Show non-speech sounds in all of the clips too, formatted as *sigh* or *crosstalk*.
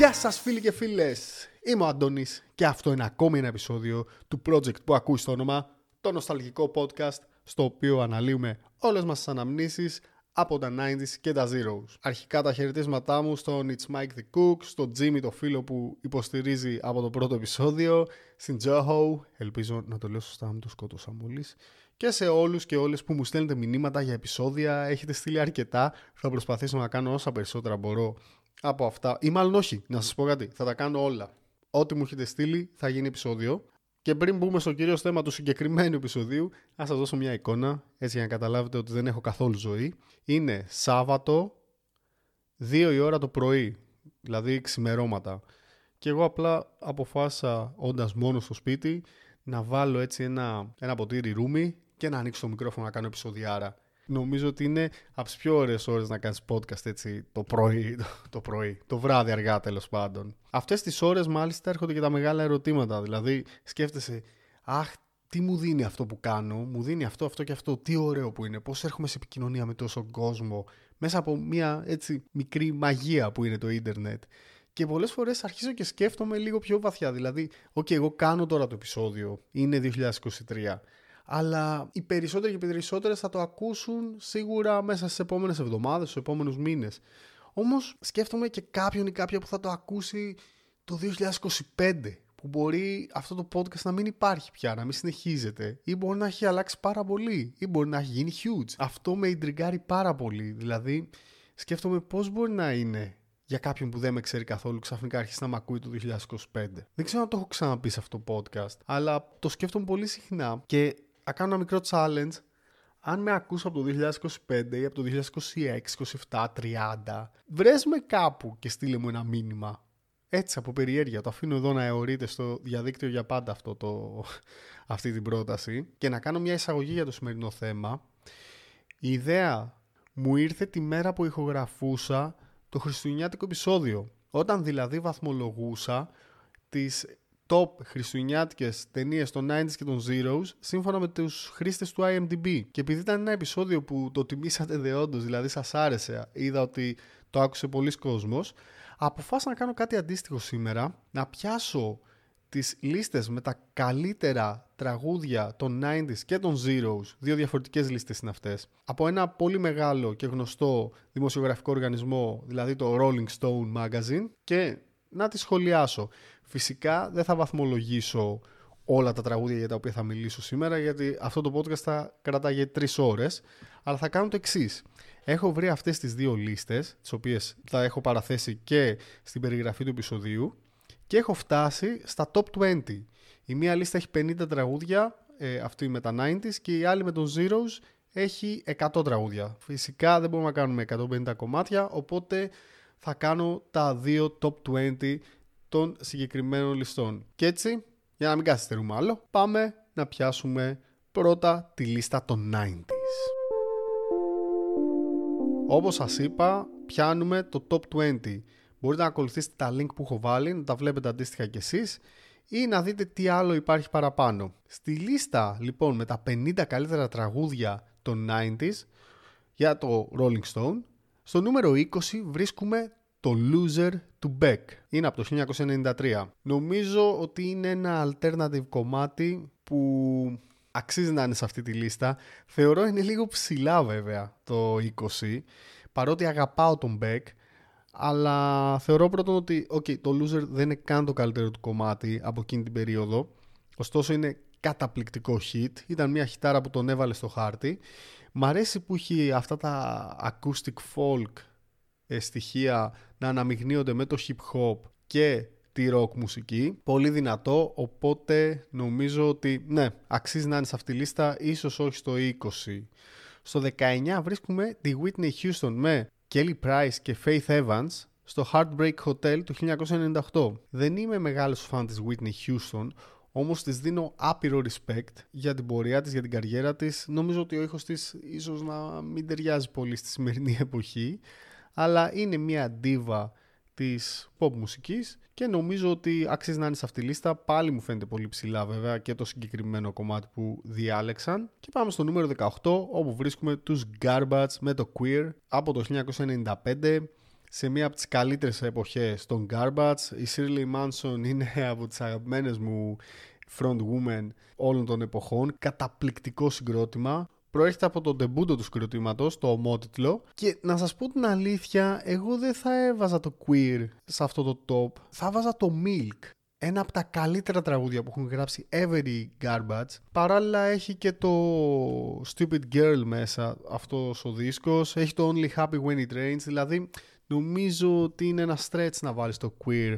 Γεια σας φίλοι και φίλες, είμαι ο Αντώνης και αυτό είναι ακόμη ένα επεισόδιο του project που ακούει στο όνομα το νοσταλγικό podcast στο οποίο αναλύουμε όλες μας τις αναμνήσεις από τα 90s και τα Zeros. Αρχικά τα χαιρετίσματά μου στον It's Mike the Cook, στον Jimmy το φίλο που υποστηρίζει από το πρώτο επεισόδιο, στην Joho, ελπίζω να το λέω σωστά, μην το σκότωσα μόλις, και σε όλους και όλες που μου στέλνετε μηνύματα για επεισόδια, έχετε στείλει αρκετά, θα προσπαθήσω να κάνω όσα περισσότερα μπορώ από αυτά, ή μάλλον όχι, να σας πω κάτι, θα τα κάνω όλα. Ό,τι μου έχετε στείλει θα γίνει επεισόδιο. Και πριν μπούμε στο κύριο θέμα του συγκεκριμένου επεισοδίου, να σας δώσω μια εικόνα, έτσι για να καταλάβετε ότι δεν έχω καθόλου ζωή. Είναι Σάββατο, 2 η ώρα το πρωί, δηλαδή ξημερώματα. Και εγώ απλά αποφάσισα, όντας μόνος στο σπίτι, να βάλω έτσι ένα, ένα ποτήρι ρούμι και να ανοίξω το μικρόφωνο να κάνω επεισοδιάρα. Νομίζω ότι είναι από τις πιο ωραίες ώρες να κάνεις podcast έτσι το πρωί, το, το πρωί, το βράδυ αργά τέλος πάντων. Αυτές τις ώρες μάλιστα έρχονται και τα μεγάλα ερωτήματα. Δηλαδή σκέφτεσαι, Αχ, τι μου δίνει αυτό που κάνω, μου δίνει αυτό, αυτό και αυτό, τι ωραίο που είναι, πώς έρχομαι σε επικοινωνία με τόσο κόσμο, μέσα από μια έτσι μικρή μαγεία που είναι το ίντερνετ. Και πολλές φορές αρχίζω και σκέφτομαι λίγο πιο βαθιά. Δηλαδή, OK, εγώ κάνω τώρα το επεισόδιο, είναι 2023 αλλά οι περισσότεροι και οι περισσότερες θα το ακούσουν σίγουρα μέσα στις επόμενες εβδομάδες, στους επόμενους μήνες. Όμως σκέφτομαι και κάποιον ή κάποια που θα το ακούσει το 2025 που μπορεί αυτό το podcast να μην υπάρχει πια, να μην συνεχίζεται ή μπορεί να έχει αλλάξει πάρα πολύ ή μπορεί να έχει γίνει huge. Αυτό με ιντριγκάρει πάρα πολύ. Δηλαδή σκέφτομαι πώς μπορεί να είναι για κάποιον που δεν με ξέρει καθόλου ξαφνικά αρχίσει να με ακούει το 2025. Δεν ξέρω αν το έχω ξαναπεί σε αυτό το podcast, αλλά το σκέφτομαι πολύ συχνά και θα κάνω ένα μικρό challenge. Αν με ακούς από το 2025 ή από το 2026, 27, 30, βρες με κάπου και στείλε μου ένα μήνυμα. Έτσι από περιέργεια. Το αφήνω εδώ να αιωρείται στο διαδίκτυο για πάντα αυτό το, *laughs* αυτή την πρόταση. Και να κάνω μια εισαγωγή για το σημερινό θέμα. Η ιδέα μου ήρθε τη μέρα που ηχογραφούσα το χριστουγεννιάτικο επεισόδιο. Όταν δηλαδή βαθμολογούσα τις top χριστουγεννιάτικες ταινίες των 90s και των Zeros σύμφωνα με τους χρήστες του IMDb. Και επειδή ήταν ένα επεισόδιο που το τιμήσατε δεόντως, δηλαδή σας άρεσε, είδα ότι το άκουσε πολλοί κόσμος, αποφάσισα να κάνω κάτι αντίστοιχο σήμερα, να πιάσω τις λίστες με τα καλύτερα τραγούδια των 90s και των Zeros, δύο διαφορετικές λίστες είναι αυτές, από ένα πολύ μεγάλο και γνωστό δημοσιογραφικό οργανισμό, δηλαδή το Rolling Stone Magazine και να τις σχολιάσω. Φυσικά δεν θα βαθμολογήσω όλα τα τραγούδια για τα οποία θα μιλήσω σήμερα γιατί αυτό το podcast θα κρατάγει τρεις ώρες αλλά θα κάνω το εξής. Έχω βρει αυτές τις δύο λίστες τις οποίες θα έχω παραθέσει και στην περιγραφή του επεισοδίου και έχω φτάσει στα top 20. Η μία λίστα έχει 50 τραγούδια, ε, αυτή με τα 90s και η άλλη με τον Zeros έχει 100 τραγούδια. Φυσικά δεν μπορούμε να κάνουμε 150 κομμάτια οπότε θα κάνω τα δύο top 20 των συγκεκριμένων ληστών. Και έτσι, για να μην καθυστερούμε άλλο, πάμε να πιάσουμε πρώτα τη λίστα των 90s. Όπως σας είπα, πιάνουμε το top 20. Μπορείτε να ακολουθήσετε τα link που έχω βάλει, να τα βλέπετε αντίστοιχα κι εσείς ή να δείτε τι άλλο υπάρχει παραπάνω. Στη λίστα λοιπόν με τα 50 καλύτερα τραγούδια των 90s για το Rolling Stone, στο νούμερο 20 βρίσκουμε το Loser του Beck. Είναι από το 1993. Νομίζω ότι είναι ένα alternative κομμάτι που αξίζει να είναι σε αυτή τη λίστα. Θεωρώ είναι λίγο ψηλά βέβαια το 20, παρότι αγαπάω τον Beck, αλλά θεωρώ πρώτον ότι okay, το Loser δεν είναι καν το καλύτερο του κομμάτι από εκείνη την περίοδο. Ωστόσο είναι καταπληκτικό hit. Ήταν μια χιτάρα που τον έβαλε στο χάρτη. Μ' αρέσει που έχει αυτά τα acoustic folk ε, στοιχεία να αναμειγνύονται με το hip hop και τη rock μουσική. Πολύ δυνατό, οπότε νομίζω ότι ναι, αξίζει να είναι σε αυτή τη λίστα, ίσως όχι στο 20. Στο 19 βρίσκουμε τη Whitney Houston με Kelly Price και Faith Evans στο Heartbreak Hotel του 1998. Δεν είμαι μεγάλος φαν της Whitney Houston, όμως της δίνω άπειρο respect για την πορεία της, για την καριέρα της. Νομίζω ότι ο ήχος της ίσως να μην ταιριάζει πολύ στη σημερινή εποχή, αλλά είναι μια ντίβα της pop μουσικής και νομίζω ότι αξίζει να είναι σε αυτή τη λίστα. Πάλι μου φαίνεται πολύ ψηλά βέβαια και το συγκεκριμένο κομμάτι που διάλεξαν. Και πάμε στο νούμερο 18 όπου βρίσκουμε τους Garbage με το Queer από το 1995. Σε μία από τις καλύτερες εποχές των Garbage. Η Shirley Manson είναι από τις αγαπημένες μου front women όλων των εποχών. Καταπληκτικό συγκρότημα. Προέρχεται από το ντεμπούντο του συγκροτήματος, το ομότιτλο. Και να σας πω την αλήθεια, εγώ δεν θα έβαζα το queer σε αυτό το top. Θα βάζα το milk ένα από τα καλύτερα τραγούδια που έχουν γράψει Every Garbage. Παράλληλα έχει και το Stupid Girl μέσα αυτός ο δίσκος. Έχει το Only Happy When It Rains. Δηλαδή νομίζω ότι είναι ένα stretch να βάλεις το queer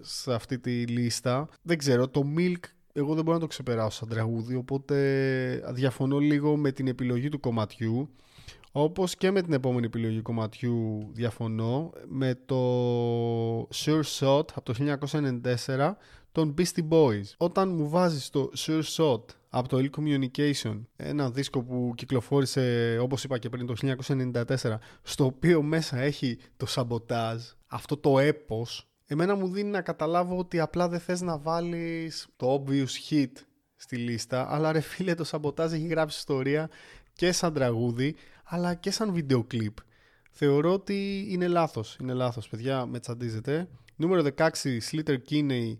σε αυτή τη λίστα. Δεν ξέρω, το Milk εγώ δεν μπορώ να το ξεπεράσω σαν τραγούδι, οπότε διαφωνώ λίγο με την επιλογή του κομματιού. Όπως και με την επόμενη επιλογή κομματιού διαφωνώ με το Sure Shot από το 1994 των Beastie Boys. Όταν μου βάζεις το Sure Shot από το Ill Communication, ένα δίσκο που κυκλοφόρησε όπως είπα και πριν το 1994, στο οποίο μέσα έχει το σαμποτάζ, αυτό το έπος, εμένα μου δίνει να καταλάβω ότι απλά δεν θες να βάλεις το obvious hit στη λίστα, αλλά ρε φίλε το σαμποτάζ έχει γράψει ιστορία και σαν τραγούδι, αλλά και σαν βίντεο κλιπ. Θεωρώ ότι είναι λάθος. Είναι λάθος, παιδιά, με τσαντίζετε. Νούμερο 16, Slater Kinney,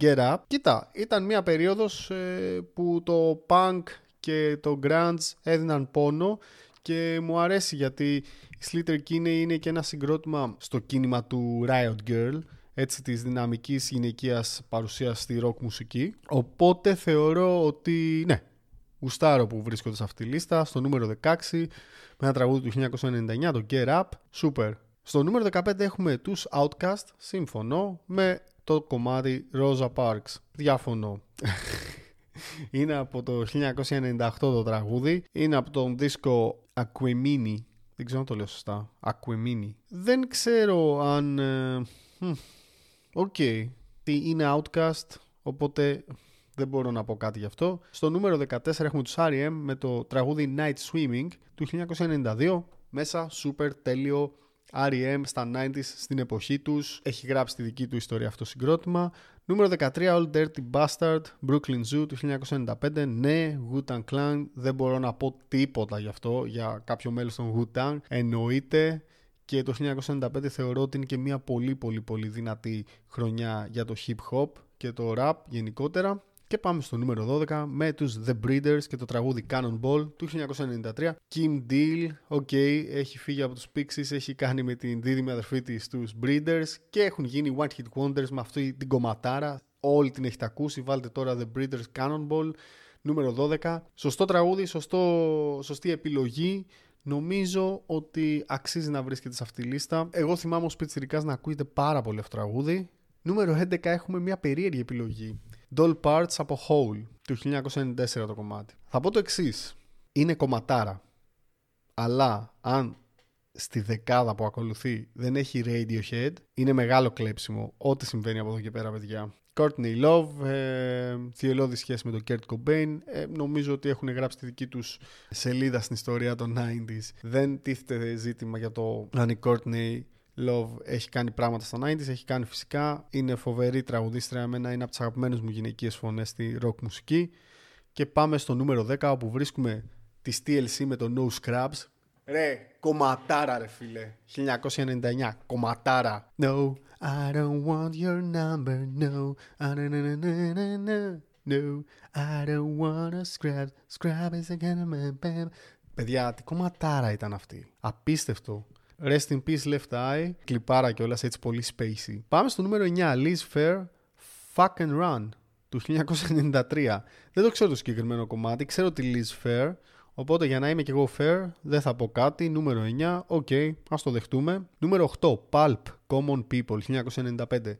Get Up. Κοίτα, ήταν μια περίοδος ε, που το punk και το grunge έδιναν πόνο και μου αρέσει γιατί η Slater Kinney είναι και ένα συγκρότημα στο κίνημα του Riot Girl έτσι της δυναμικής γυναικείας παρουσίας στη rock μουσική οπότε θεωρώ ότι ναι γουστάρω που βρίσκονται σε αυτή τη λίστα. Στο νούμερο 16 με ένα τραγούδι του 1999, το Get Up, super. Στο νούμερο 15 έχουμε τους OutKast, σύμφωνο, με το κομμάτι Rosa Parks. Διαφωνώ. *laughs* είναι από το 1998 το τραγούδι. Είναι από τον δίσκο Aquemini. Δεν ξέρω αν το λέω σωστά. Aquemini. Δεν ξέρω αν... Ε, OK. Okay. Είναι OutKast, οπότε δεν μπορώ να πω κάτι γι' αυτό. Στο νούμερο 14 έχουμε τους R.E.M. με το τραγούδι Nightswimming του 1992. Μέσα super τέλειο R.E.M. στα 90s στην εποχή τους. Έχει γράψει τη δική του ιστορία αυτό το συγκρότημα. Νούμερο 13 All Dirty Bastard Brooklyn Zoo του 1995. Ναι, Wu-Tang Clan. Δεν μπορώ να πω τίποτα γι' αυτό για κάποιο μέλος των Wu-Tang. Εννοείται και το 1995 θεωρώ ότι είναι και μια πολύ πολύ πολύ δυνατή χρονιά για το hip hop και το rap γενικότερα. Και πάμε στο νούμερο 12 με τους The Breeders και το τραγούδι Cannonball του 1993. Kim Deal, ok, έχει φύγει από τους Pixies, έχει κάνει με την δίδυμη αδερφή της τους Breeders και έχουν γίνει One Hit Wonders με αυτή την κομματάρα. Όλη την έχετε ακούσει, βάλτε τώρα The Breeders Cannonball, νούμερο 12. Σωστό τραγούδι, σωστό, σωστή επιλογή. Νομίζω ότι αξίζει να βρίσκεται σε αυτή τη λίστα. Εγώ θυμάμαι ως πιτσιρικάς να ακούγεται πάρα πολύ αυτό το τραγούδι. Νούμερο 11 έχουμε μια περίεργη επιλογή. Doll Parts από Hole του 1994 το κομμάτι. Θα πω το εξής. Είναι κομματάρα. Αλλά αν στη δεκάδα που ακολουθεί δεν έχει Radiohead, είναι μεγάλο κλέψιμο. Ό,τι συμβαίνει από εδώ και πέρα, παιδιά. Courtney Love, ε, θυελώδη σχέση με τον Kurt Cobain. Ε, νομίζω ότι έχουν γράψει τη δική τους σελίδα στην ιστορία των 90s. Δεν τίθεται ζήτημα για το αν η Courtney Love έχει κάνει πράγματα στα 90s, έχει κάνει φυσικά. Είναι φοβερή τραγουδίστρια, εμένα είναι από τις αγαπημένες μου γυναικείες φωνές στη rock μουσική. Και πάμε στο νούμερο 10 όπου βρίσκουμε τη TLC με το No Scrubs. Ρε, κομματάρα ρε φίλε. 1999, κομματάρα. No, I don't want your number, no. No, I don't want a scrub. Scrub is a kind of Παιδιά, τι κομματάρα ήταν αυτή. Απίστευτο. Rest in Peace Left Eye. Κλιπάρα κιόλας έτσι πολύ spacey. Πάμε στο νούμερο 9. Liz Fair. Fuck and Run του 1993. Δεν το ξέρω το συγκεκριμένο κομμάτι. Ξέρω τη Liz Phair. Οπότε για να είμαι κι εγώ fair δεν θα πω κάτι. Νούμερο 9. OK. Okay, ας το δεχτούμε. Νούμερο 8. Pulp. Common People 1995.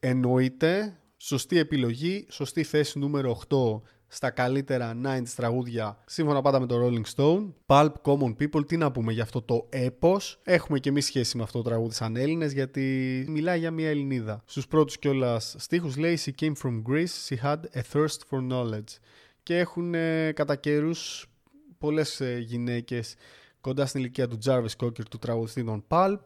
Εννοείται. Σωστή επιλογή. Σωστή θέση νούμερο 8 στα καλύτερα 90s τραγούδια σύμφωνα πάντα με το Rolling Stone. Pulp Common People, τι να πούμε για αυτό το έπος. Έχουμε και εμείς σχέση με αυτό το τραγούδι σαν Έλληνες γιατί μιλάει για μια Ελληνίδα. Στους πρώτους κιόλας στίχους λέει She came from Greece, she had a thirst for knowledge. Και έχουν ε, κατά καιρούς πολλές ε, γυναίκες κοντά στην ηλικία του Jarvis Cocker του τραγουδιστή των Pulp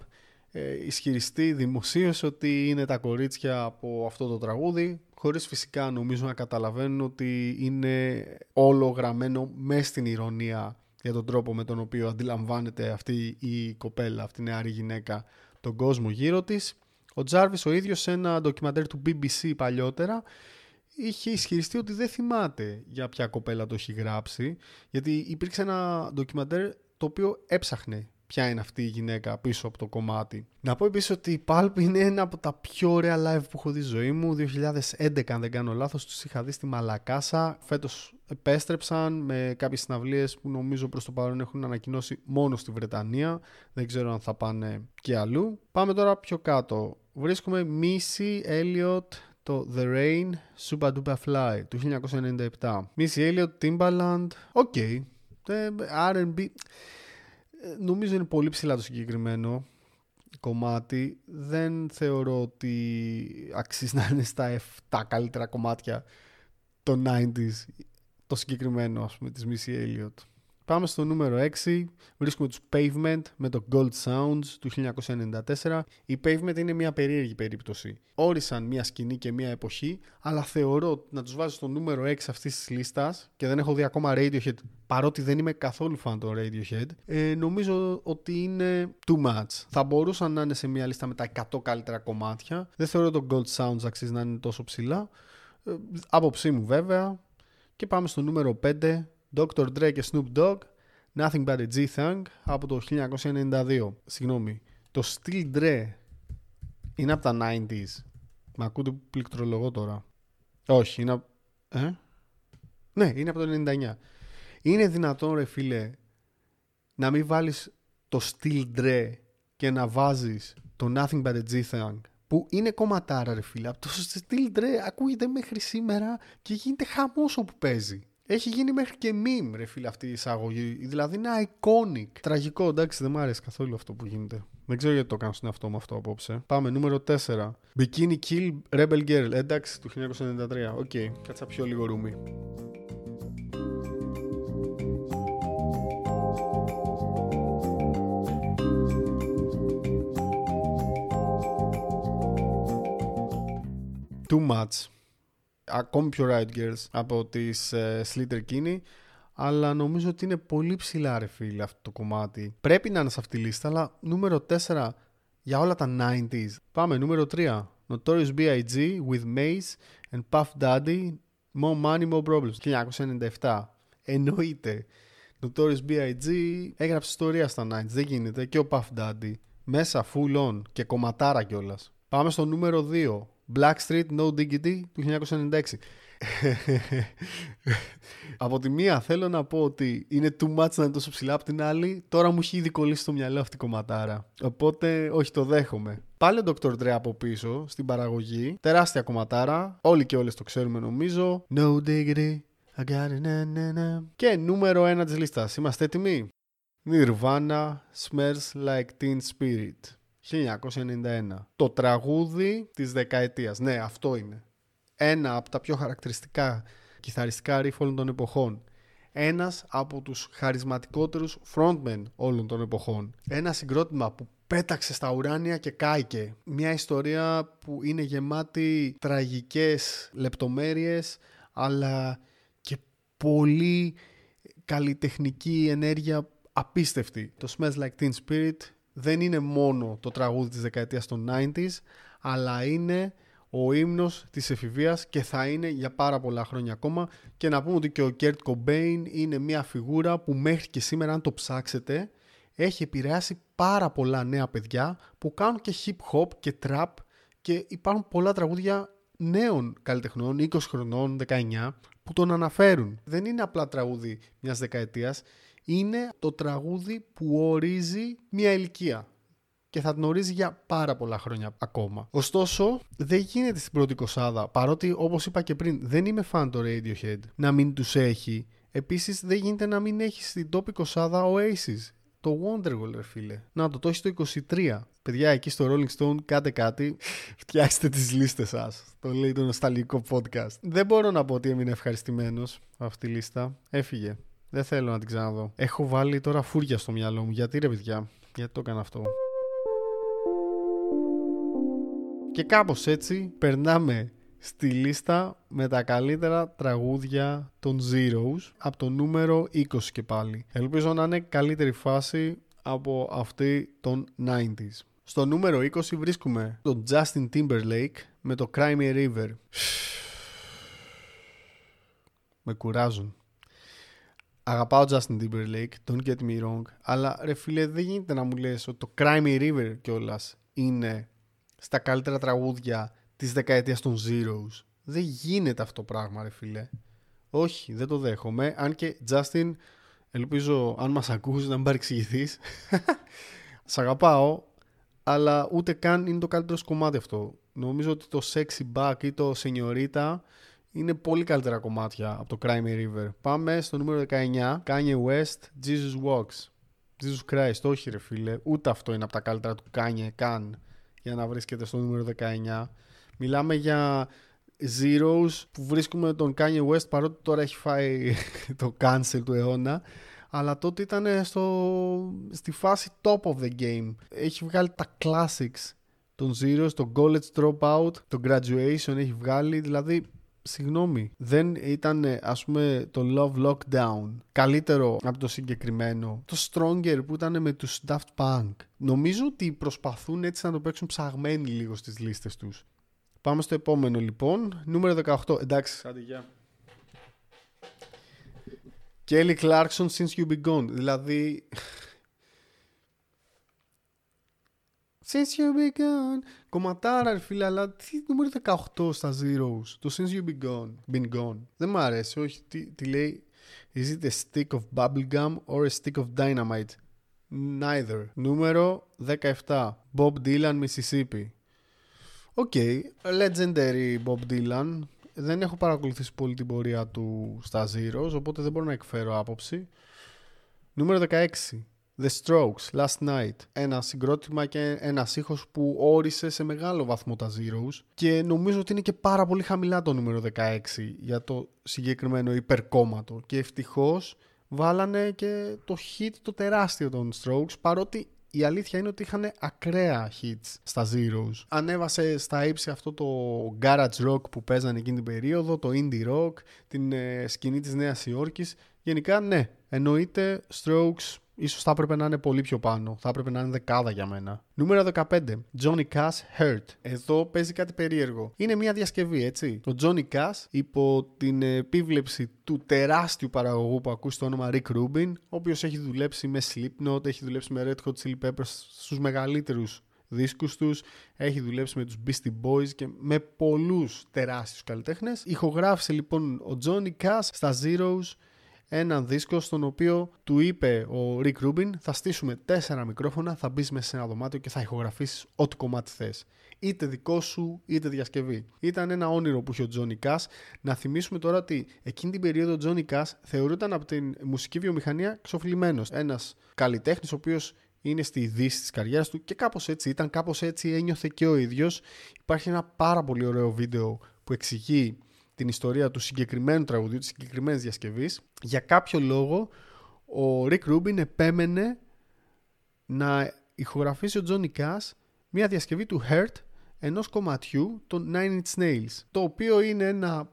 ε, ισχυριστεί δημοσίως ότι είναι τα κορίτσια από αυτό το τραγούδι χωρίς φυσικά νομίζω να καταλαβαίνουν ότι είναι όλο γραμμένο μες στην ηρωνία για τον τρόπο με τον οποίο αντιλαμβάνεται αυτή η κοπέλα, αυτή η νεαρή γυναίκα τον κόσμο γύρω της. Ο Τζάρβις ο ίδιος σε ένα ντοκιμαντέρ του BBC παλιότερα είχε ισχυριστεί ότι δεν θυμάται για ποια κοπέλα το έχει γράψει γιατί υπήρξε ένα ντοκιμαντέρ το οποίο έψαχνε ποια είναι αυτή η γυναίκα πίσω από το κομμάτι. Να πω επίσης ότι η Pulp είναι ένα από τα πιο ωραία live που έχω δει ζωή μου. 2011 αν δεν κάνω λάθος τους είχα δει στη Μαλακάσα. Φέτος επέστρεψαν με κάποιες συναυλίες που νομίζω προς το παρόν έχουν ανακοινώσει μόνο στη Βρετανία. Δεν ξέρω αν θα πάνε και αλλού. Πάμε τώρα πιο κάτω. Βρίσκουμε Missy Elliot το The Rain Supa Dupa Fly του 1997. Missy Elliott, Timbaland, OK. Okay. Ε, R&B νομίζω είναι πολύ ψηλά το συγκεκριμένο κομμάτι. Δεν θεωρώ ότι αξίζει να είναι στα 7 καλύτερα κομμάτια των 90s το συγκεκριμένο ας πούμε της Missy Elliott. Πάμε στο νούμερο 6. Βρίσκουμε τους Pavement με το Gold Soundz του 1994. Οι Pavement είναι μια περίεργη περίπτωση. Όρισαν μια σκηνή και μια εποχή, αλλά θεωρώ να τους βάζω στο νούμερο 6 αυτής της λίστας και δεν έχω δει ακόμα Radiohead, παρότι δεν είμαι καθόλου fan των Radiohead, ε, νομίζω ότι είναι too much. Θα μπορούσαν να είναι σε μια λίστα με τα 100 καλύτερα κομμάτια. Δεν θεωρώ το Gold Sounds αξίζει να είναι τόσο ψηλά. Ε, άποψή μου βέβαια. Και πάμε στο νούμερο 5 Dr. Dre και Snoop Dogg, Nothing But A G-Thang από το 1992. Συγγνώμη, το Still Dre είναι από τα 90s. Μα ακούτε που πληκτρολογώ τώρα. Όχι, είναι από... Ε; Ναι, είναι από το 99. Είναι δυνατόν ρε φίλε να μην βάλεις το Still Dre και να βάζεις το Nothing But A G-Thang που είναι κομματάρα ρε φίλε. Από το Still Dre ακούγεται μέχρι σήμερα και γίνεται χαμός όπου παίζει. Έχει γίνει μέχρι και meme, ρε φίλε, αυτή η εισαγωγή. Δηλαδή είναι iconic. Τραγικό, εντάξει, δεν μου άρεσε καθόλου αυτό που γίνεται. Δεν ξέρω γιατί το κάνω στον εαυτό μου αυτό απόψε. Πάμε, νούμερο 4. Bikini Kill Rebel Girl. Εντάξει, του 1993. Οκ, okay. κάτσα πιο λίγο ρούμι. Too much ακόμη πιο Riot Girls από τις uh, Slater Kinney αλλά νομίζω ότι είναι πολύ ψηλά ρε φίλε αυτό το κομμάτι. Πρέπει να είναι σε αυτή τη λίστα, αλλά νούμερο 4 για όλα τα 90s. Πάμε, νούμερο 3. Notorious B.I.G. with Mace and Puff Daddy, More Money, More Problems. 1997. Εννοείται. Notorious B.I.G. έγραψε ιστορία στα 90s. Δεν γίνεται. Και ο Puff Daddy. Μέσα full on και κομματάρα κιόλας. Πάμε στο νούμερο 2. Blackstreet No Diggity του 1996. από τη μία θέλω να πω ότι είναι too much να είναι τόσο ψηλά, από την άλλη τώρα μου έχει ήδη κολλήσει στο μυαλό αυτή η κομματάρα. Οπότε όχι το δέχομαι. Πάλι ο Dr. Dre από πίσω στην παραγωγή, τεράστια κομματάρα, όλοι και όλες το ξέρουμε νομίζω. No Diggity, I got it, na, na, na. Και νούμερο ένα της λίστας, είμαστε έτοιμοι; Nirvana smells like teen spirit. 1991. Το τραγούδι της δεκαετίας. Ναι, αυτό είναι. Ένα από τα πιο χαρακτηριστικά κιθαριστικά ρίφ όλων των εποχών. Ένας από τους χαρισματικότερους frontmen όλων των εποχών. Ένα συγκρότημα που πέταξε στα ουράνια και κάηκε. Μια ιστορία που είναι γεμάτη τραγικές λεπτομέρειες αλλά και πολύ καλλιτεχνική ενέργεια απίστευτη. Το Smells Like Teen Spirit δεν είναι μόνο το τραγούδι της δεκαετίας των 90s, αλλά είναι ο ύμνος της εφηβείας και θα είναι για πάρα πολλά χρόνια ακόμα και να πούμε ότι και ο Kurt Cobain είναι μια φιγούρα που μέχρι και σήμερα αν το ψάξετε έχει επηρεάσει πάρα πολλά νέα παιδιά που κάνουν και hip hop και trap και υπάρχουν πολλά τραγούδια νέων καλλιτεχνών, 20 χρονών, 19, που τον αναφέρουν. Δεν είναι απλά τραγούδι μιας δεκαετίας, είναι το τραγούδι που ορίζει μια ηλικία και θα την ορίζει για πάρα πολλά χρόνια ακόμα. Ωστόσο, δεν γίνεται στην πρώτη κοσάδα, παρότι όπως είπα και πριν, δεν είμαι fan το Radiohead να μην τους έχει. Επίσης, δεν γίνεται να μην έχει στην τόπη κοσάδα Oasis. Το Wonderwall, ρε φίλε. Να το, το έχεις το 23. Παιδιά, εκεί στο Rolling Stone κάτε κάτι. *laughs* Φτιάξτε τις λίστες σας. Το λέει το νοσταλγικό podcast. Δεν μπορώ να πω ότι έμεινε ευχαριστημένος αυτή τη λίστα. Έφυγε. Δεν θέλω να την ξαναδώ. Έχω βάλει τώρα φούρια στο μυαλό μου. Γιατί ρε παιδιά, γιατί το έκανα αυτό; Και κάπως έτσι περνάμε στη λίστα με τα καλύτερα τραγούδια των Zeros από το νούμερο 20 και πάλι. Ελπίζω να είναι καλύτερη φάση από αυτή των 90s. Στο νούμερο 20 βρίσκουμε τον Justin Timberlake με το Cry Me River. Με κουράζουν. Αγαπάω Justin Timberlake, don't get me wrong, αλλά ρε φίλε δεν γίνεται να μου λες ότι το Cry Me River κιόλας είναι στα καλύτερα τραγούδια της δεκαετίας των Zeros. Δεν γίνεται αυτό το πράγμα ρε φίλε. Όχι, δεν το δέχομαι. Αν και Justin, ελπίζω αν μας ακούσει να μην παρεξηγηθείς. *laughs* Σ' αγαπάω, αλλά ούτε καν είναι το καλύτερο κομμάτι αυτό. Νομίζω ότι το Sexy Back ή το Señorita είναι πολύ καλύτερα κομμάτια από το Crime River. Πάμε στο νούμερο 19. Kanye West, Jesus Walks. Jesus Christ, όχι ρε φίλε. Ούτε αυτό είναι από τα καλύτερα του Kanye καν για να βρίσκεται στο νούμερο 19. Μιλάμε για Zeros που βρίσκουμε τον Kanye West παρότι τώρα έχει φάει *laughs* το cancel του αιώνα αλλά τότε ήταν στο, στη φάση top of the game. Έχει βγάλει τα classics των Zeros, το College Dropout, το Graduation έχει βγάλει, δηλαδή συγγνώμη, δεν ήταν ας πούμε το Love Lockdown καλύτερο από το συγκεκριμένο; Το Stronger που ήταν με τους Daft Punk. Νομίζω ότι προσπαθούν έτσι να το παίξουν ψαγμένοι λίγο στις λίστες τους. Πάμε στο επόμενο λοιπόν. Νούμερο 18. Εντάξει, άντε γεια. Kelly Clarkson Since You Be Gone. Δηλαδή... Since You Be Gone. Κομματάρα ρε φίλε, αλλά τι νούμερο 18 στα Zeros. Το Since You Be Gone. Been Gone. Δεν μου αρέσει, όχι. Τι, τι λέει. Is it a stick of bubblegum or a stick of dynamite? Neither. Νούμερο 17. Bob Dylan, Mississippi. OK, okay. legendary Bob Dylan. Δεν έχω παρακολουθήσει πολύ την πορεία του στα Zeros, οπότε δεν μπορώ να εκφέρω άποψη. Νούμερο 16. The Strokes, Last Nite. Ένα συγκρότημα και ένας ήχος που όρισε σε μεγάλο βαθμό τα Zeros και νομίζω ότι είναι και πάρα πολύ χαμηλά το νούμερο 16 για το συγκεκριμένο υπερκόμματο και ευτυχώς βάλανε και το hit το τεράστιο των Strokes παρότι η αλήθεια είναι ότι είχαν ακραία hits στα Zeros. Ανέβασε στα ύψη αυτό το garage rock που παίζανε εκείνη την περίοδο, το indie rock, την ε, σκηνή της Νέας Υόρκης. Γενικά ναι, εννοείται Strokes ίσως θα έπρεπε να είναι πολύ πιο πάνω. Θα έπρεπε να είναι δεκάδα για μένα. Νούμερο 15. Johnny Cash Hurt. Εδώ παίζει κάτι περίεργο. Είναι μια διασκευή, έτσι. Ο Johnny Cash υπό την επίβλεψη του τεράστιου παραγωγού που ακούσει το όνομα Rick Rubin, ο οποίος έχει δουλέψει με Slipknot, έχει δουλέψει με Red Hot Chili Peppers στους μεγαλύτερους δίσκους τους, έχει δουλέψει με τους Beastie Boys και με πολλούς τεράστιους καλλιτέχνες. Ηχογράφησε λοιπόν ο Johnny Cash στα Zeros έναν δίσκο στον οποίο του είπε ο Rick Rubin θα στήσουμε τέσσερα μικρόφωνα, θα μπεις μέσα σε ένα δωμάτιο και θα ηχογραφήσεις ό,τι κομμάτι θες. Είτε δικό σου είτε διασκευή. Ήταν ένα όνειρο που είχε ο Johnny Cash. Να θυμίσουμε τώρα ότι εκείνη την περίοδο ο Johnny Cash θεωρούταν από την μουσική βιομηχανία ξοφλημένος. Ένας καλλιτέχνης ο οποίος είναι στη δύση της καριέρας του και κάπως έτσι ήταν, κάπως έτσι ένιωθε και ο ίδιος. Υπάρχει ένα πάρα πολύ ωραίο βίντεο που εξηγεί την ιστορία του συγκεκριμένου τραγουδιού, της συγκεκριμένης διασκευής, για κάποιο λόγο ο Rick Rubin επέμενε να ηχογραφήσει ο Johnny Cash μια διασκευή του Hurt ενός κομματιού των Nine Inch Nails το οποίο είναι ένα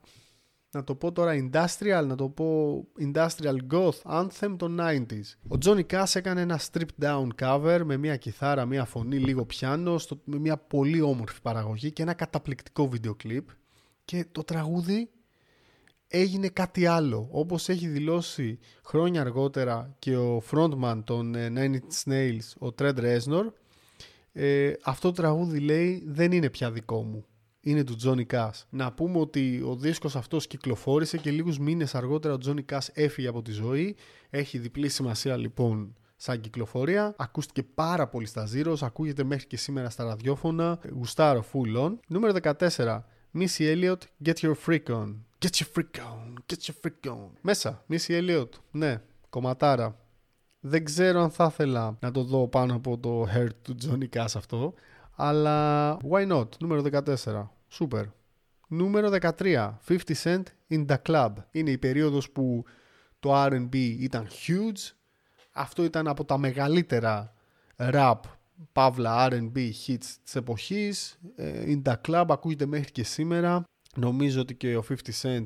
να το πω τώρα industrial, να το πω industrial goth anthem των 90s. Ο Johnny Cash έκανε ένα stripped down cover με μια κιθάρα, μια φωνή, λίγο πιάνο, με μια πολύ όμορφη παραγωγή και ένα καταπληκτικό βίντεο κλιπ και το τραγούδι έγινε κάτι άλλο. Όπως έχει δηλώσει χρόνια αργότερα και ο frontman των ε, Nine Inch Nails, ο Trent Reznor, ε, αυτό το τραγούδι λέει δεν είναι πια δικό μου. Είναι του Johnny Cash. Να πούμε ότι ο δίσκος αυτός κυκλοφόρησε και λίγους μήνες αργότερα ο Johnny Cash έφυγε από τη ζωή. Έχει διπλή σημασία λοιπόν σαν κυκλοφορία. Ακούστηκε πάρα πολύ στα Zeros, ακούγεται μέχρι και σήμερα στα ραδιόφωνα. Γουστάρω full on. Νούμερο 14. Missy Elliott, Get Your Freak On. Get Your Freak On, Get Your Freak On. Μέσα, Missy Elliott, ναι, κομματάρα. Δεν ξέρω αν θα ήθελα να το δω πάνω από το Hurt του Johnny Cash αυτό, αλλά why not, νούμερο 14, super. Νούμερο 13, 50 Cent in the Club. Είναι η περίοδος που το R&B ήταν huge, αυτό ήταν από τα μεγαλύτερα rap παύλα R&B hits της εποχής ε, In The Club ακούγεται μέχρι και σήμερα νομίζω ότι και ο 50 Cent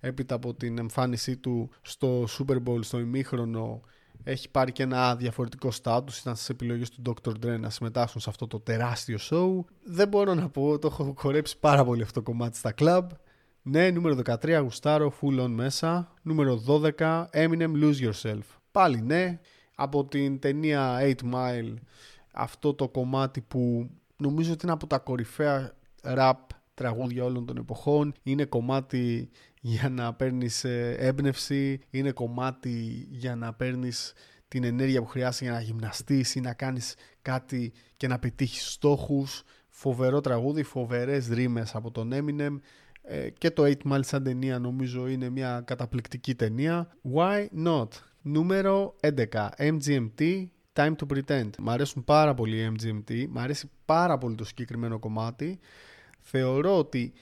έπειτα από την εμφάνισή του στο Super Bowl στο ημίχρονο έχει πάρει και ένα διαφορετικό στάτους, ήταν στις επιλογές του Dr. Dre να συμμετάσχουν σε αυτό το τεράστιο show. Δεν μπορώ να πω, το έχω κορέψει πάρα πολύ αυτό το κομμάτι στα club. Ναι, νούμερο 13, Γουστάρο, full on μέσα. Νούμερο 12, Eminem, Lose Yourself. Πάλι ναι, από την ταινία 8 Mile, αυτό το κομμάτι που νομίζω ότι είναι από τα κορυφαία rap τραγούδια όλων των εποχών. Είναι κομμάτι για να παίρνεις ε, έμπνευση, είναι κομμάτι για να παίρνεις την ενέργεια που χρειάζεται για να γυμναστείς ή να κάνεις κάτι και να πετύχεις στόχους. Φοβερό τραγούδι, φοβερές ρήμες από τον Eminem ε, και το 8 Mile σαν ταινία νομίζω είναι μια καταπληκτική ταινία. Why not? Νούμερο 11. MGMT Time to Pretend. Μ' αρέσουν πάρα πολύ οι MGMT. Μ' αρέσει πάρα πολύ το συγκεκριμένο κομμάτι. Θεωρώ ότι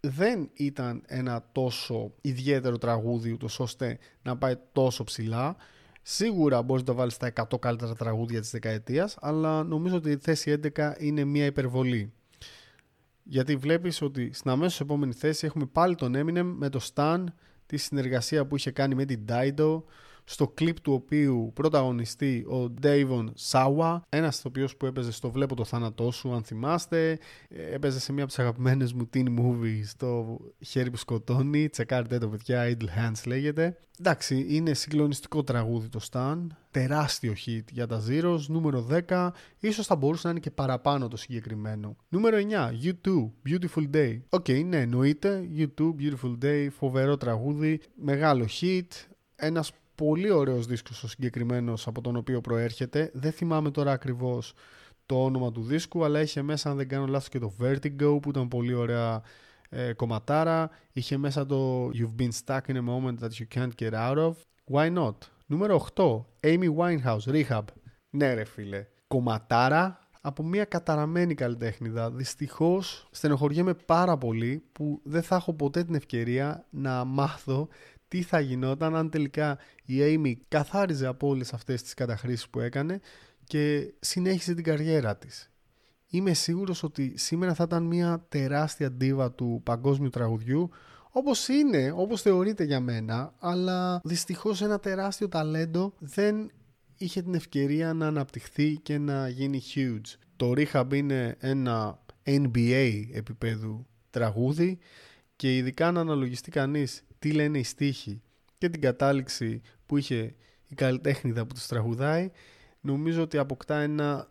δεν ήταν ένα τόσο ιδιαίτερο τραγούδι ούτως ώστε να πάει τόσο ψηλά. Σίγουρα μπορείς να το βάλεις στα 100 καλύτερα τραγούδια της δεκαετίας, αλλά νομίζω ότι η θέση 11 είναι μια υπερβολή. Γιατί βλέπεις ότι στην αμέσως επόμενη θέση έχουμε πάλι τον Eminem με το Stan, τη συνεργασία που είχε κάνει με την Dido, στο κλιπ του οποίου πρωταγωνιστεί ο Ντέιβον Σάουα, ένας ηθοποιό που έπαιζε στο Βλέπω το θάνατό σου, αν θυμάστε. Έπαιζε σε μία από τις αγαπημένες μου teen movies, το χέρι που σκοτώνει. Τσεκάρτε το, παιδιά, Idle Hands λέγεται. Εντάξει, είναι συγκλονιστικό τραγούδι το Stan. Τεράστιο hit για τα Zeros. Νούμερο 10. Ίσως θα μπορούσε να είναι και παραπάνω το συγκεκριμένο. Νούμερο 9. U2. Beautiful Day. OK, okay, ναι, εννοείται. U2. Beautiful Day. Φοβερό τραγούδι. Μεγάλο hit. Ένας πολύ ωραίος δίσκος ο συγκεκριμένος από τον οποίο προέρχεται. Δεν θυμάμαι τώρα ακριβώς το όνομα του δίσκου, αλλά είχε μέσα, αν δεν κάνω λάθος, και το Vertigo που ήταν πολύ ωραία ε, κομματάρα. Είχε μέσα το You've been stuck in a moment that you can't get out of. Why not? Νούμερο 8. Amy Winehouse, Rehab. Ναι ρε φίλε. Κομματάρα από μια καταραμένη καλλιτέχνηδα. Δυστυχώς στενοχωριέμαι πάρα πολύ που δεν θα έχω ποτέ την ευκαιρία να μάθω τι θα γινόταν αν τελικά η Amy καθάριζε από όλες αυτές τις καταχρήσεις που έκανε και συνέχισε την καριέρα της. Είμαι σίγουρος ότι σήμερα θα ήταν μια τεράστια ντίβα του παγκόσμιου τραγουδιού όπως είναι, όπως θεωρείται για μένα, αλλά δυστυχώς ένα τεράστιο ταλέντο δεν είχε την ευκαιρία να αναπτυχθεί και να γίνει huge. Το Rehab είναι ένα NBA επίπεδου τραγούδι και ειδικά να αναλογιστεί κανείς τι λένε οι στίχοι και την κατάληξη που είχε η καλλιτέχνηδα που τους τραγουδάει νομίζω ότι αποκτά ένα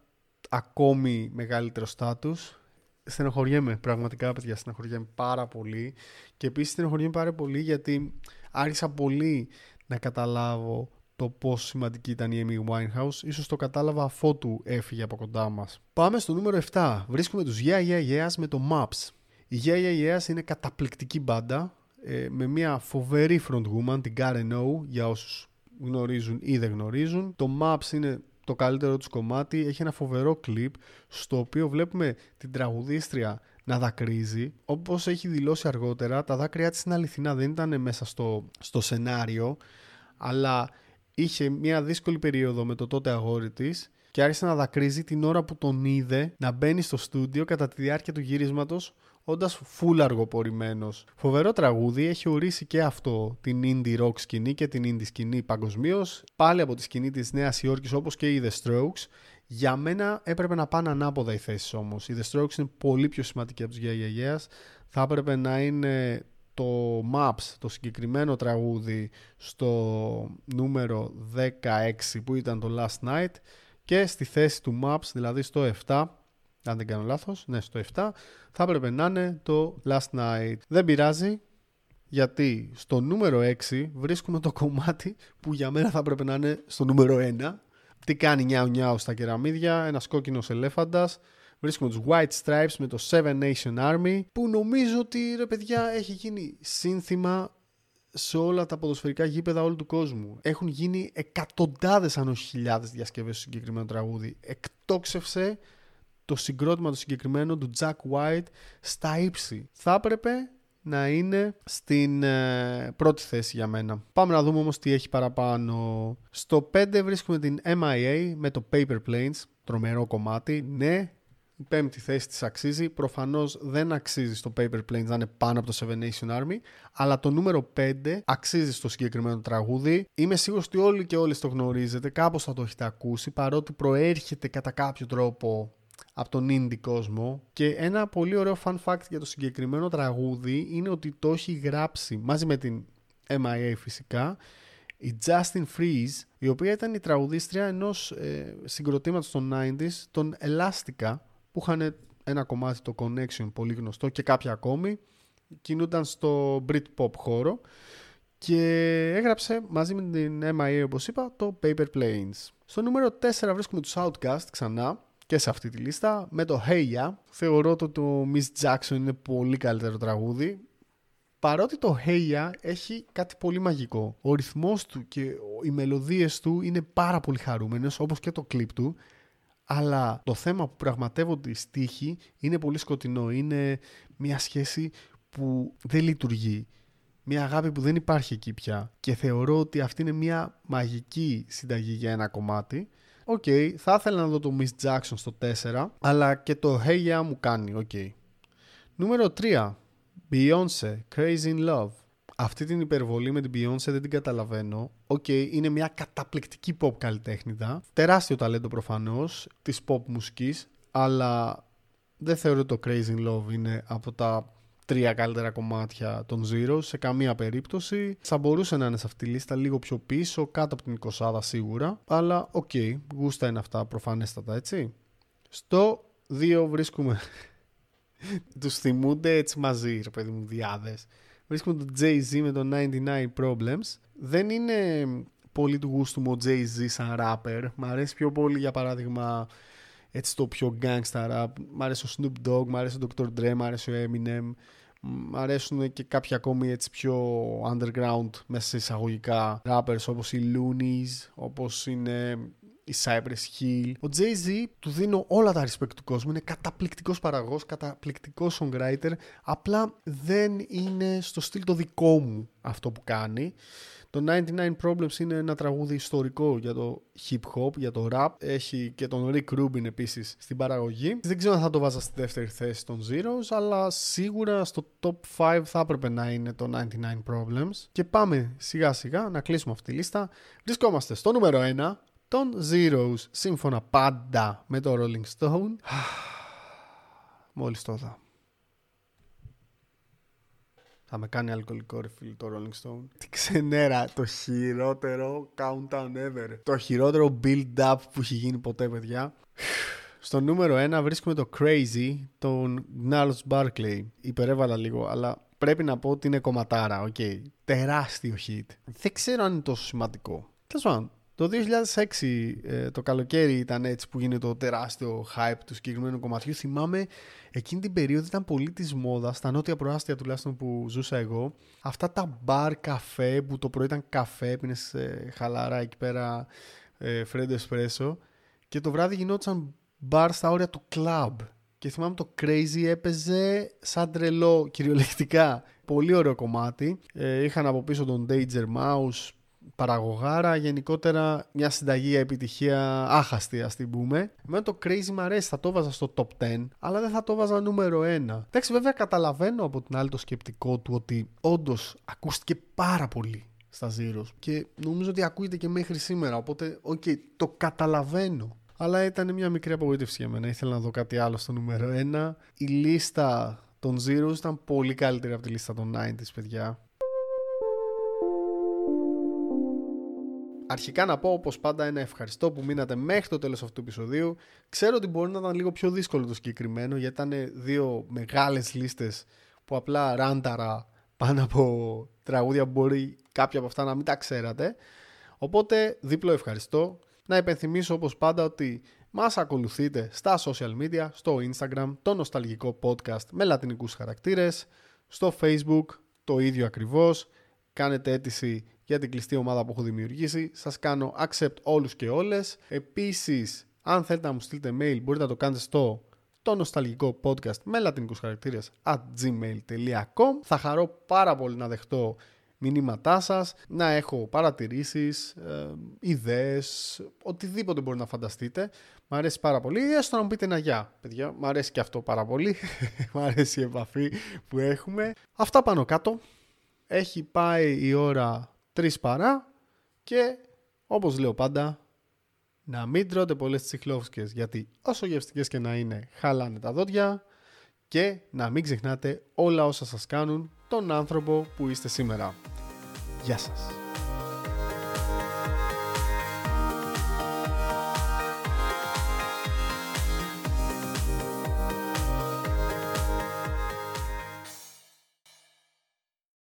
ακόμη μεγαλύτερο στάτους. Στενοχωριέμαι πραγματικά παιδιά στενοχωριέμαι πάρα πολύ. Και επίσης στενοχωριέμαι πάρα πολύ γιατί άρχισα πολύ να καταλάβω το πόσο σημαντική ήταν η Amy Winehouse. Ίσως το κατάλαβα αφότου έφυγε από κοντά μας. Πάμε στο νούμερο 7 βρίσκουμε τους Yeah Yeah Yeahs με το Maps. Η Yeah Yeah Yeahs είναι καταπληκτική μπάντα ε, με μια φοβερή frontwoman, την Karen O, για όσους γνωρίζουν ή δεν γνωρίζουν. Το Maps είναι το καλύτερο τους κομμάτι, έχει ένα φοβερό κλιπ στο οποίο βλέπουμε την τραγουδίστρια να δακρύζει. Όπως έχει δηλώσει αργότερα, τα δάκρυά της είναι αληθινά, δεν ήταν μέσα στο, στο σενάριο, αλλά είχε μια δύσκολη περίοδο με το τότε αγόρι της και άρχισε να δακρύζει την ώρα που τον είδε να μπαίνει στο στούντιο κατά τη διάρκεια του γυρίσματος όντας full αργοπορημένος. Φοβερό τραγούδι, έχει ορίσει και αυτό την indie rock σκηνή και την indie σκηνή παγκοσμίως. Πάλι από τη σκηνή της Νέας Υόρκης όπως και οι The Strokes. Για μένα έπρεπε να πάνε ανάποδα οι θέσεις όμως. Οι The Strokes είναι πολύ πιο σημαντικοί από τους Yeah Yeah Θα έπρεπε να είναι το Maps, το συγκεκριμένο τραγούδι στο νούμερο 16 που ήταν το Last Night και στη θέση του Maps, δηλαδή στο 7 αν δεν κάνω λάθος, ναι στο 7, θα έπρεπε να είναι το Last Night. Δεν πειράζει, γιατί στο νούμερο 6 βρίσκουμε το κομμάτι που για μένα θα έπρεπε να είναι στο νούμερο 1. Τι κάνει νιάου νιάου στα κεραμίδια, ένας κόκκινος ελέφαντας. Βρίσκουμε τους White Stripes με το Seven Nation Army που νομίζω ότι ρε παιδιά έχει γίνει σύνθημα σε όλα τα ποδοσφαιρικά γήπεδα όλου του κόσμου. Έχουν γίνει εκατοντάδες αν όχι χιλιάδες διασκευές στο συγκεκριμένο τραγούδι. Εκτόξευσε το συγκρότημα το συγκεκριμένο του Jack White στα ύψη. Θα έπρεπε να είναι στην ε, πρώτη θέση για μένα. Πάμε να δούμε όμως τι έχει παραπάνω. Στο 5 βρίσκουμε την MIA με το Paper Planes, τρομερό κομμάτι. Ναι, η πέμπτη θέση της αξίζει. Προφανώς δεν αξίζει στο Paper Planes να είναι πάνω από το Seven Nation Army, αλλά το νούμερο 5 αξίζει στο συγκεκριμένο τραγούδι. Είμαι σίγουρος ότι όλοι και όλες το γνωρίζετε, κάπως θα το έχετε ακούσει, παρότι προέρχεται κατά κάποιο τρόπο από τον indie κόσμο και ένα πολύ ωραίο fun fact για το συγκεκριμένο τραγούδι είναι ότι το έχει γράψει μαζί με την MIA φυσικά η Justin Freeze η οποία ήταν η τραγουδίστρια ενός ε, συγκροτήματος των 90s των Elastica που είχαν ένα κομμάτι το Connection πολύ γνωστό και κάποια ακόμη κινούνταν στο Britpop χώρο και έγραψε μαζί με την MIA όπως είπα το Paper Planes. Στο νούμερο 4 βρίσκουμε τους Outcast ξανά και σε αυτή τη λίστα με το Hey Ya. Θεωρώ ότι το Miss Jackson είναι πολύ καλύτερο τραγούδι. Παρότι το Hey Ya έχει κάτι πολύ μαγικό. Ο ρυθμός του και οι μελωδίες του είναι πάρα πολύ χαρούμενες όπως και το κλιπ του. Αλλά το θέμα που πραγματεύονται οι στίχοι είναι πολύ σκοτεινό. Είναι μια σχέση που δεν λειτουργεί. Μια αγάπη που δεν υπάρχει εκεί πια. Και θεωρώ ότι αυτή είναι μια μαγική συνταγή για ένα κομμάτι. OK, okay, θα ήθελα να δω το Ms. Jackson στο 4, αλλά και το Hey Ya μου κάνει, OK. Okay. Νούμερο 3. Beyoncé, Crazy in Love. Αυτή την υπερβολή με την Beyoncé δεν την καταλαβαίνω. OK, okay, είναι μια καταπληκτική pop καλλιτέχνηδα. Τεράστιο ταλέντο προφανώς της pop μουσικής, αλλά δεν θεωρώ το Crazy in Love είναι από τα τρία καλύτερα κομμάτια των Zero σε καμία περίπτωση. Θα μπορούσε να είναι σε αυτή τη λίστα λίγο πιο πίσω, κάτω από την 20 σίγουρα. Αλλά OK, okay, γούστα είναι αυτά προφανέστατα έτσι. Στο 2 βρίσκουμε. *laughs* Τους θυμούνται έτσι μαζί, ρε παιδί μου, δυάδες. Βρίσκουμε τον Jay-Z με το 99 Problems. Δεν είναι πολύ του γούστου μου ο Jay-Z σαν rapper. Μ' αρέσει πιο πολύ για παράδειγμα έτσι το πιο gangsta rap. Μ' αρέσει ο Snoop Dogg, μ' αρέσει ο Dr. Dre, μ' αρέσει ο Eminem. Μ' αρέσουν και κάποια ακόμη έτσι πιο underground μέσα σε εισαγωγικά rappers όπως οι Loonies, όπως είναι η Cypress Hill. Ο Jay-Z του δίνω όλα τα respect του κόσμου. Είναι καταπληκτικός παραγός, καταπληκτικός songwriter. Απλά δεν είναι στο στυλ το δικό μου αυτό που κάνει. Το 99 Problems είναι ένα τραγούδι ιστορικό για το hip hop, για το rap. Έχει και τον Rick Rubin επίσης στην παραγωγή. Δεν ξέρω αν θα το βάζα στη δεύτερη θέση των Zeros, αλλά σίγουρα στο top 5 θα έπρεπε να είναι το 99 Problems. Και πάμε σιγά σιγά να κλείσουμε αυτή τη λίστα. Βρισκόμαστε στο νούμερο 1 των Zeros, σύμφωνα πάντα με το Rolling Stone. *sighs* Μόλις το δω. Θα με κάνει αλκοολικό ρε φίλε το Rolling Stone. Τι ξενέρα, το χειρότερο countdown ever. Το χειρότερο build-up που έχει γίνει ποτέ παιδιά. Στο νούμερο 1 βρίσκουμε το Crazy, των Gnarls Barkley. Υπερέβαλα λίγο, αλλά πρέπει να πω ότι είναι κομματάρα, OK. Okay. Τεράστιο hit. Δεν ξέρω αν είναι τόσο σημαντικό. Τέλος πάντων, το 2006 ε, το καλοκαίρι ήταν έτσι που γίνεται το τεράστιο hype του συγκεκριμένου κομματιού. Θυμάμαι εκείνη την περίοδο ήταν πολύ της μόδας, στα νότια προάστια τουλάχιστον που ζούσα εγώ. Αυτά τα μπαρ καφέ που το πρωί ήταν καφέ, πίνες ε, χαλαρά εκεί πέρα ε, φρέντο εσπρέσο. Και το βράδυ γινόταν μπαρ στα όρια του κλαμπ. Και θυμάμαι το Crazy έπαιζε σαν τρελό κυριολεκτικά. Πολύ ωραίο κομμάτι. Ε, είχαν από πίσω τον Danger Mouse, παραγωγάρα, γενικότερα μια συνταγή επιτυχίας άχαστη ας την πούμε. Εμένα το Crazy μου αρέσει, θα το βάζα στο top 10, αλλά δεν θα το βάζα νούμερο 1. Εντάξει βέβαια καταλαβαίνω από την άλλη το σκεπτικό του ότι όντως ακούστηκε πάρα πολύ στα Zeros και νομίζω ότι ακούγεται και μέχρι σήμερα, οπότε ok, okay, το καταλαβαίνω. Αλλά ήταν μια μικρή απογοήτευση για μένα. Ήθελα να δω κάτι άλλο στο νούμερο 1. Η λίστα των Zeros ήταν πολύ καλύτερη από τη λίστα των 90s, παιδιά. Αρχικά να πω όπως πάντα ένα ευχαριστώ που μείνατε μέχρι το τέλος αυτού του επεισοδίου. Ξέρω ότι μπορεί να ήταν λίγο πιο δύσκολο το συγκεκριμένο γιατί ήταν δύο μεγάλες λίστες που απλά ράνταρα πάνω από τραγούδια που μπορεί κάποια από αυτά να μην τα ξέρατε. Οπότε δίπλο ευχαριστώ. Να υπενθυμίσω όπως πάντα ότι μας ακολουθείτε στα social media, στο Instagram, το νοσταλγικό podcast με λατινικούς χαρακτήρες, στο Facebook το ίδιο ακριβώς. Κάνετε αίτηση για την κλειστή ομάδα που έχω δημιουργήσει. Σας κάνω accept όλους και όλες. Επίσης, αν θέλετε να μου στείλετε mail, μπορείτε να το κάνετε στο το νοσταλγικό podcast με λατινικούς χαρακτήρες at gmail.com Θα χαρώ πάρα πολύ να δεχτώ μηνύματά σας, να έχω παρατηρήσεις, ε, ιδέες, οτιδήποτε μπορεί να φανταστείτε. Μ' αρέσει πάρα πολύ, έστω να μου πείτε ένα γεια, παιδιά. Μ' αρέσει και αυτό πάρα πολύ. *laughs* Μ' αρέσει η επαφή που έχουμε. Αυτά πάνω κάτω. Έχει πάει η ώρα 3 παρά και όπως λέω πάντα, να μην τρώτε πολλές τσιχλόφσκες γιατί όσο γευστικές και να είναι χαλάνε τα δόντια και να μην ξεχνάτε όλα όσα σας κάνουν τον άνθρωπο που είστε σήμερα. Γεια σας.